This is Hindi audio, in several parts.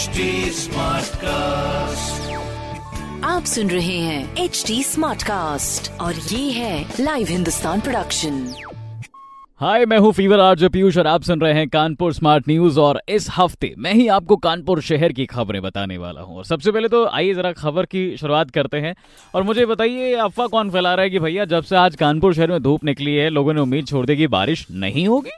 HD Smartcast. आप सुन रहे हैं एच डी स्मार्ट कास्ट और ये है लाइव हिंदुस्तान प्रोडक्शन हाय मैं हूँ फीवर आर्ज पीयूष और आप सुन रहे हैं कानपुर स्मार्ट न्यूज़ और इस हफ़्ते मैं ही आपको कानपुर शहर की खबरें बताने वाला हूँ। और सबसे पहले तो आइए जरा खबर की शुरुआत करते हैं और मुझे बताइए अफवाह कौन फैला रहा है कि भैया जब से आज कानपुर शहर में धूप निकली है लोगों ने उम्मीद छोड़ दी कि बारिश नहीं होगी?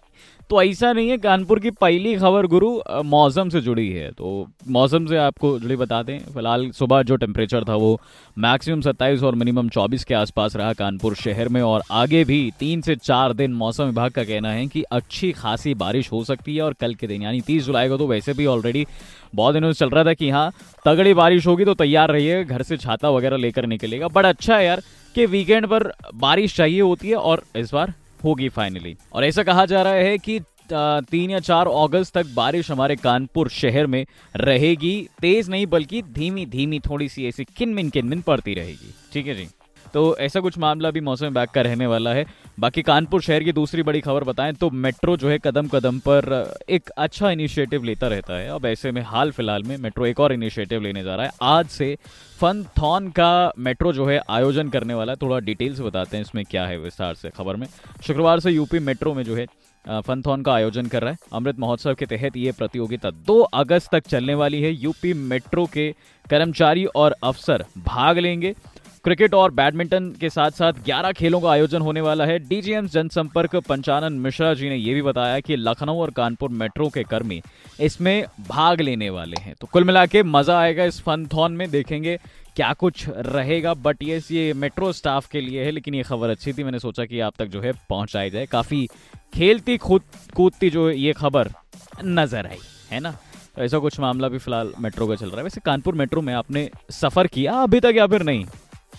तो ऐसा नहीं है, कानपुर की पहली खबर गुरु मौसम से जुड़ी है। तो मौसम से आपको जुड़ी बता दें, फ़िलहाल सुबह जो टेम्परेचर था वो मैक्सिमम 27 और मिनिमम 24 के आसपास रहा कानपुर शहर में और आगे भी तीन से चार दिन मौसम विभाग का कहना है कि अच्छी खासी बारिश हो सकती है और कल के दिन, यानी 30 जुलाई को तो वैसे भी ऑलरेडी बहुत दिनों से चल रहा था कि हाँ तगड़ी बारिश होगी तो तैयार रहिए, घर से छाता वगैरह लेकर निकलेगा बड़ा अच्छा है यार कि वीकेंड पर बारिश चाहिए होती है और इस बार होगी फाइनली और ऐसा कहा जा रहा है कि तीन या चार अगस्त तक बारिश हमारे कानपुर शहर में रहेगी। तेज नहीं, बल्कि धीमी धीमी थोड़ी सी ऐसी किनमिन किनमिन पड़ती रहेगी। ठीक है जी? तो ऐसा कुछ मामला भी मौसम विभाग का रहने वाला है। बाकी कानपुर शहर की दूसरी बड़ी खबर बताएँ तो मेट्रो जो है कदम कदम पर एक अच्छा इनिशिएटिव लेता रहता है। अब ऐसे में हाल फ़िलहाल में मेट्रो एक और इनिशिएटिव लेने जा रहा है। आज से फन थॉन का मेट्रो जो है आयोजन करने वाला है। थोड़ा डिटेल्स बताते हैं इसमें क्या है विस्तार से खबर में। शुक्रवार से यूपी मेट्रो में जो है फनथॉन का आयोजन कर रहा है। अमृत महोत्सव के तहत ये प्रतियोगिता 2 अगस्त तक चलने वाली है। यूपी मेट्रो के कर्मचारी और अफसर भाग लेंगे। क्रिकेट और बैडमिंटन के साथ साथ 11 खेलों का आयोजन होने वाला है। डीजीएम जनसंपर्क पंचानन मिश्रा जी ने यह भी बताया कि लखनऊ और कानपुर मेट्रो के कर्मी इसमें भाग लेने वाले हैं। तो कुल मिला के मज़ा आएगा इस फनथॉन में, देखेंगे क्या कुछ रहेगा बट ये ये मेट्रो स्टाफ के लिए है, लेकिन ये खबर अच्छी थी, मैंने सोचा कि आप तक जो है पहुंचाई जाए। काफ़ी खेलती खुद, कूदती जो ये खबर नज़र आई, है ना? तो ऐसा कुछ मामला भी फ़िलहाल मेट्रो का चल रहा है। वैसे कानपुर मेट्रो में आपने सफ़र किया, अभी तक या फिर नहीं?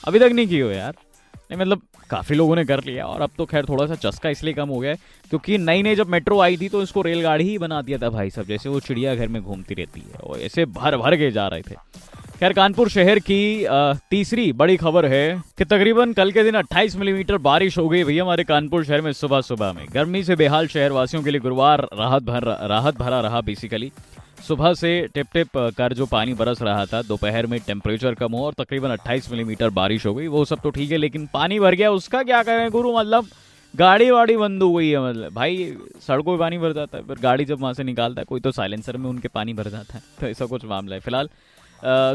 अभी तक नहीं किए हो यार। नहीं मतलब काफ़ी लोगों ने कर लिया और अब तो खैर थोड़ा सा चस्का इसलिए कम हो गया क्योंकि नई नई जब मेट्रो आई थी तो इसको रेलगाड़ी ही बना दिया था भाई साहब, जैसे वो चिड़ियाघर में घूमती रहती है और ऐसे भर भर के जा रहे थे। खैर, कानपुर शहर की तीसरी बड़ी खबर है कि तकरीबन कल के दिन 28 मिलीमीटर बारिश हो गई भैया हमारे कानपुर शहर में सुबह सुबह में। गर्मी से बेहाल शहर वासियों के लिए गुरुवार राहत भर, राहत भरा रहा बेसिकली सुबह से टिप टिप कर जो पानी बरस रहा था, दोपहर में टेम्परेचर कम हो और तकरीबन 28 मिलीमीटर बारिश हो गई, वो सब तो ठीक है, लेकिन पानी भर गया, उसका क्या करें गुरु मतलब गाड़ी वाड़ी बंद हो गई है मतलब भाई, सड़कों में पानी भर जाता है, फिर गाड़ी जब वहाँ से निकालता है, कोई तो साइलेंसर में उनके पानी भर जाता है तो ऐसा कुछ मामला है। फ़िलहाल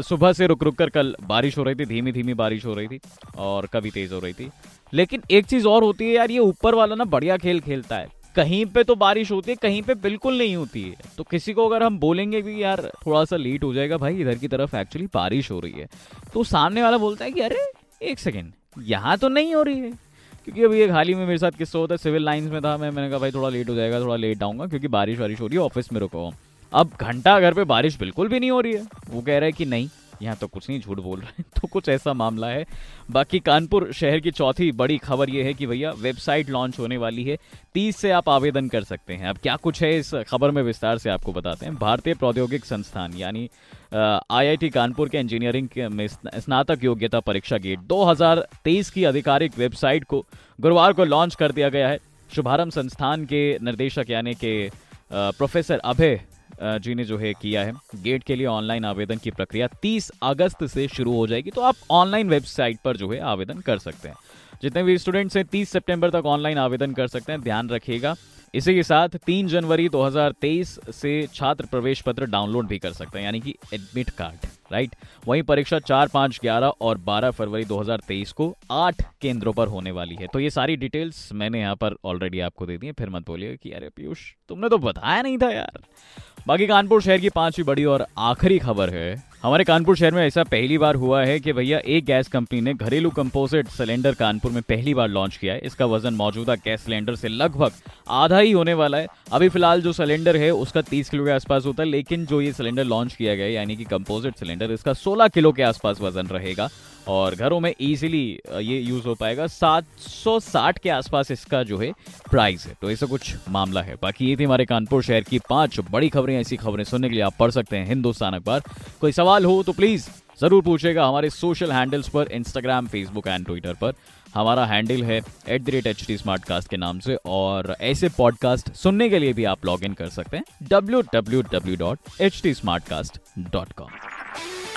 सुबह से रुक रुक कर कल बारिश हो रही थी धीमी धीमी बारिश हो रही थी और कभी तेज हो रही थी। लेकिन एक चीज़ और होती है यार, ये ऊपर वाला ना बढ़िया खेल खेलता है। कहीं पे तो बारिश होती है, कहीं पे बिल्कुल नहीं होती है। तो किसी को अगर हम बोलेंगे भी यार थोड़ा सा लेट हो जाएगा भाई, इधर की तरफ़ एक्चुअली बारिश हो रही है। तो सामने वाला बोलता है कि अरे, एक सेकेंड यहाँ तो नहीं हो रही है। क्योंकि अभी एक हाल ही में मेरे साथ किस्सा होता है सिविल लाइन्स में था, मैं, मैंने कहा, भाई, थोड़ा लेट हो जाएगा, थोड़ा लेट आऊँगा, क्योंकि बारिश वारिश हो रही है ऑफ़िस में रुको। अब घंटा घर पे बारिश बिल्कुल भी नहीं हो रही है। वो कह रहा है कि नहीं यहाँ तो कुछ नहीं झूठ बोल रहे तो कुछ ऐसा मामला है। बाकी कानपुर शहर की चौथी बड़ी खबर ये है कि भैया, वेबसाइट लॉन्च होने वाली है। तीस से आप आवेदन कर सकते हैं। अब क्या कुछ है इस खबर में विस्तार से आपको बताते हैं। भारतीय प्रौद्योगिक संस्थान, यानी आईआईटी कानपुर के इंजीनियरिंग में स्नातक योग्यता परीक्षा गेट 2023 की आधिकारिक वेबसाइट को, गुरुवार को लॉन्च कर दिया गया है। शुभारंभ संस्थान के निर्देशक, यानी के प्रोफेसर अभय जी ने जो है किया है। गेट के लिए ऑनलाइन आवेदन की प्रक्रिया 30 अगस्त से शुरू हो जाएगी तो आप ऑनलाइन वेबसाइट पर जो है आवेदन कर सकते हैं। जितने भी स्टूडेंट्स हैं 30 सितंबर तक ऑनलाइन आवेदन कर सकते हैं, ध्यान रखिएगा। इसी के साथ 3 जनवरी 2023 से छात्र प्रवेश पत्र डाउनलोड भी कर सकते हैं, यानी कि एडमिट कार्ड। राइट? वहीं परीक्षा 4, 5, 11 और 12 फरवरी 2023 को आठ केंद्रों पर होने वाली है। तो ये सारी डिटेल्स मैंने यहाँ पर ऑलरेडी आपको दे दी है। फिर मत बोलिए कि अरे पीयूष तुमने तो बताया नहीं था यार। बाकी कानपुर शहर की पांचवी बड़ी और आखिरी खबर है हमारे कानपुर शहर में ऐसा पहली बार हुआ है कि भैया एक गैस कंपनी ने घरेलू कंपोजिट सिलेंडर कानपुर में पहली बार लॉन्च किया है। इसका वज़न मौजूदा गैस सिलेंडर से लगभग आधा ही होने वाला है। अभी फ़िलहाल जो सिलेंडर है, उसका 30 किलो के आसपास होता है, लेकिन जो ये सिलेंडर लॉन्च किया गया यानी कि कंपोजिट सिलेंडर, इसका 16 किलो के आसपास वज़न रहेगा। और घरों में इजीली ये यूज़ हो पाएगा। 760 के आसपास इसका जो है प्राइस है। तो ऐसा कुछ मामला है। बाकी ये थी हमारे कानपुर शहर की पाँच बड़ी खबरें। ऐसी खबरें सुनने के लिए आप पढ़ सकते हैं हिंदुस्तान अखबार। कोई सवाल हो तो प्लीज़ ज़रूर पूछेगा हमारे सोशल हैंडल्स पर इंस्टाग्राम फेसबुक एंड ट्विटर पर। हमारा हैंडल है at the rate H T के नाम से और ऐसे पॉडकास्ट सुनने के लिए भी आप लॉग इन कर सकते हैं। W W W dot H T dot com